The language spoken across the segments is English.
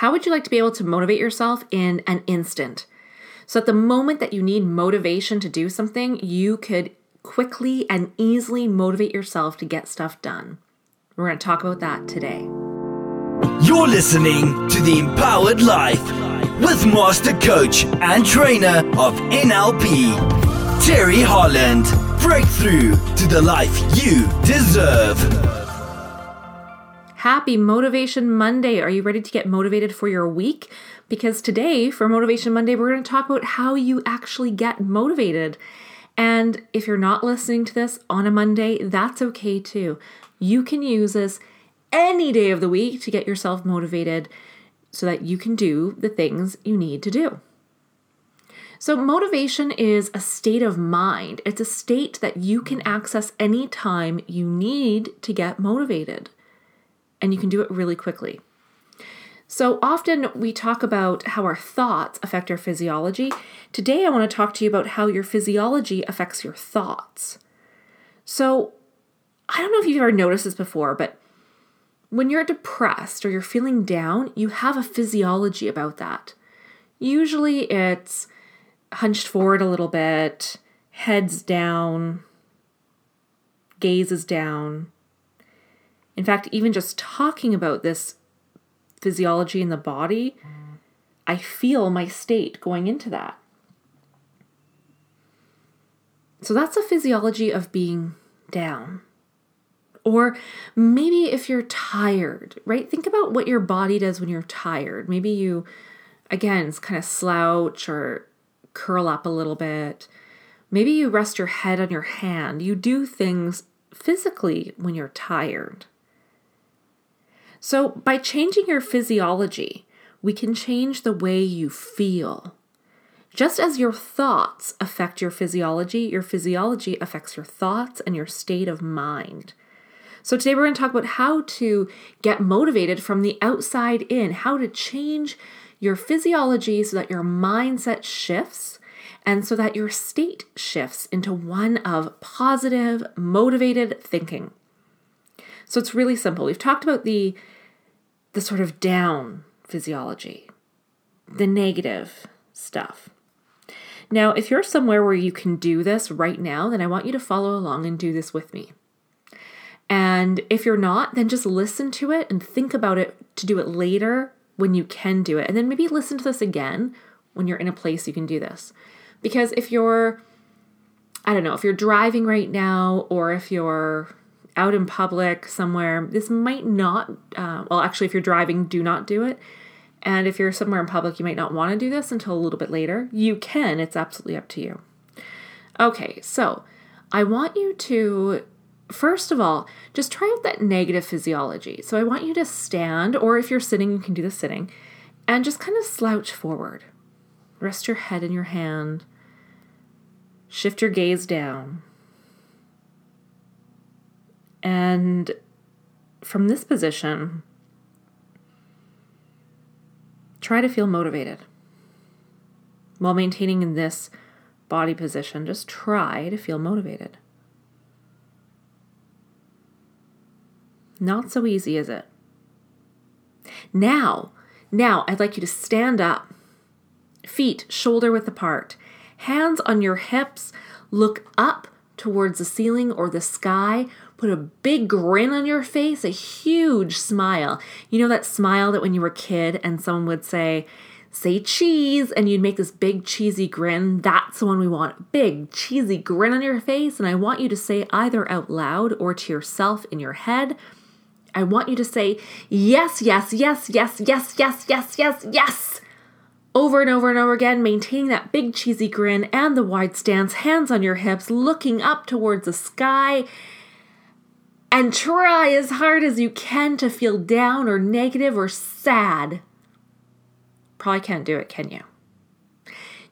How would you like to be able to motivate yourself in an instant? So, at the moment that you need motivation to do something, you could quickly and easily motivate yourself to get stuff done. We're going to talk about that today. You're listening to The Empowered Life with Master Coach and Trainer of NLP, Terry Holland. Breakthrough to the life you deserve. Happy Motivation Monday. Are you ready to get motivated for your week? Because today, for Motivation Monday, we're going to talk about how you actually get motivated. And if you're not listening to this on a Monday, that's okay too. You can use this any day of the week to get yourself motivated so that you can do the things you need to do. So, motivation is a state of mind. It's a state that you can access anytime you need to get motivated and you can do it really quickly. So often we talk about how our thoughts affect our physiology. Today I want to talk to you about how your physiology affects your thoughts. So I don't know if you've ever noticed this before, but when you're depressed or you're feeling down, you have a physiology about that. Usually it's hunched forward a little bit, heads down, gaze is down, in fact, even just talking about this physiology in the body, I feel my state going into that. So that's a physiology of being down. Or maybe if you're tired, right? Think about what your body does when you're tired. Maybe you, again, kind of slouch or curl up a little bit. Maybe you rest your head on your hand. You do things physically when you're tired. So, by changing your physiology, we can change the way you feel. Just as your thoughts affect your physiology, your physiology affects your thoughts and your state of mind. So, today we're going to talk about how to get motivated from the outside in, how to change your physiology so that your mindset shifts and so that your state shifts into one of positive, motivated thinking. So it's really simple. We've talked about the the sort of down physiology, the negative stuff. Now, if you're somewhere where you can do this right now, then I want you to follow along and do this with me. And if you're not, then just listen to it and think about it to do it later when you can do it. And then maybe listen to this again when you're in a place you can do this. Because if you're, I don't know, if you're driving right now or if you're out in public somewhere, this might not, uh, well, actually, if you're driving, do not do it. And if you're somewhere in public, you might not want to do this until a little bit later. You can, it's absolutely up to you. Okay, so I want you to, first of all, just try out that negative physiology. So I want you to stand, or if you're sitting, you can do the sitting, and just kind of slouch forward. Rest your head in your hand, shift your gaze down. And from this position, try to feel motivated while maintaining in this body position. Just try to feel motivated. Not so easy, is it? Now, now I'd like you to stand up, feet shoulder width apart, hands on your hips, look up towards the ceiling or the sky Put a big grin on your face, a huge smile. You know that smile that when you were a kid and someone would say, say cheese, and you'd make this big cheesy grin. That's the one we want. Big cheesy grin on your face. And I want you to say either out loud or to yourself in your head. I want you to say, yes, yes, yes, yes, yes, yes, yes, yes, yes. Over and over and over again, maintaining that big cheesy grin and the wide stance, hands on your hips, looking up towards the sky and try as hard as you can to feel down or negative or sad. Probably can't do it, can you?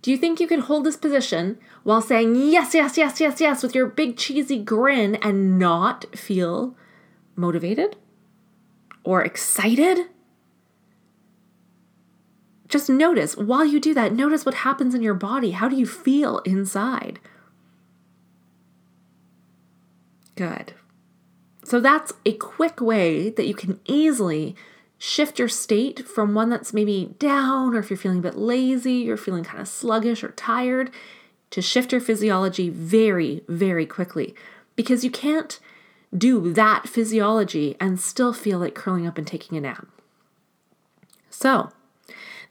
Do you think you can hold this position while saying yes, yes, yes, yes, yes with your big cheesy grin and not feel motivated or excited? Just notice while you do that, notice what happens in your body. How do you feel inside? Good. So that's a quick way that you can easily shift your state from one that's maybe down, or if you're feeling a bit lazy, you're feeling kind of sluggish or tired, to shift your physiology very, very quickly. Because you can't do that physiology and still feel like curling up and taking a nap. So,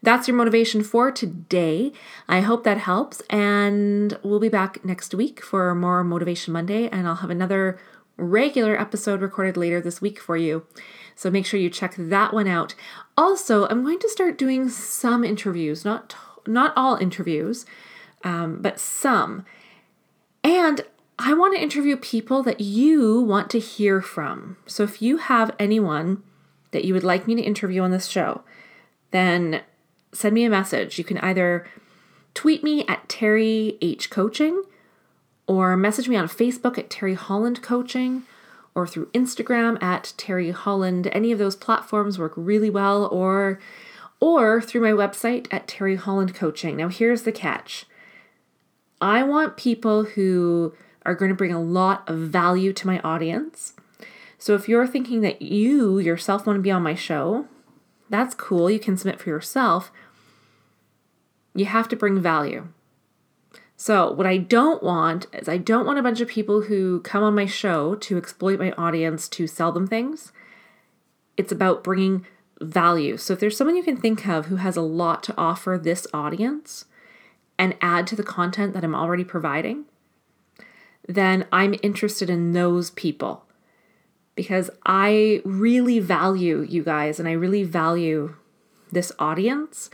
that's your motivation for today. I hope that helps, and we'll be back next week for more Motivation Monday, and I'll have another regular episode recorded later this week for you. So make sure you check that one out. Also, I'm going to start doing some interviews, not not all interviews, um, but some. And I want to interview people that you want to hear from. So if you have anyone that you would like me to interview on this show, then send me a message. You can either tweet me at Terry H Coaching or message me on Facebook at Terry Holland Coaching or through Instagram at Terry Holland. Any of those platforms work really well or or through my website at Terry Holland Coaching. Now here's the catch. I want people who are going to bring a lot of value to my audience. So if you're thinking that you yourself want to be on my show, that's cool. You can submit for yourself. You have to bring value. So, what I don't want is I don't want a bunch of people who come on my show to exploit my audience to sell them things. It's about bringing value. So, if there's someone you can think of who has a lot to offer this audience and add to the content that I'm already providing, then I'm interested in those people because I really value you guys and I really value this audience.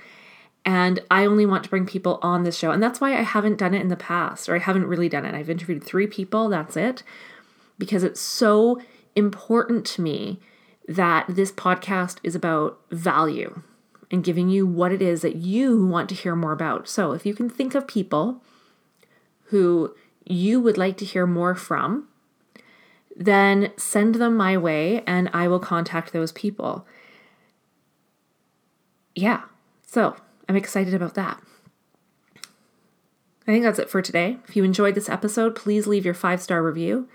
And I only want to bring people on this show. And that's why I haven't done it in the past, or I haven't really done it. I've interviewed three people, that's it, because it's so important to me that this podcast is about value and giving you what it is that you want to hear more about. So if you can think of people who you would like to hear more from, then send them my way and I will contact those people. Yeah, so I'm excited about that. I think that's it for today. If you enjoyed this episode, please leave your five star review.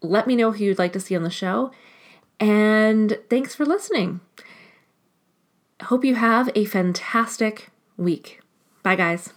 Let me know who you'd like to see on the show. And thanks for listening. Hope you have a fantastic week. Bye, guys.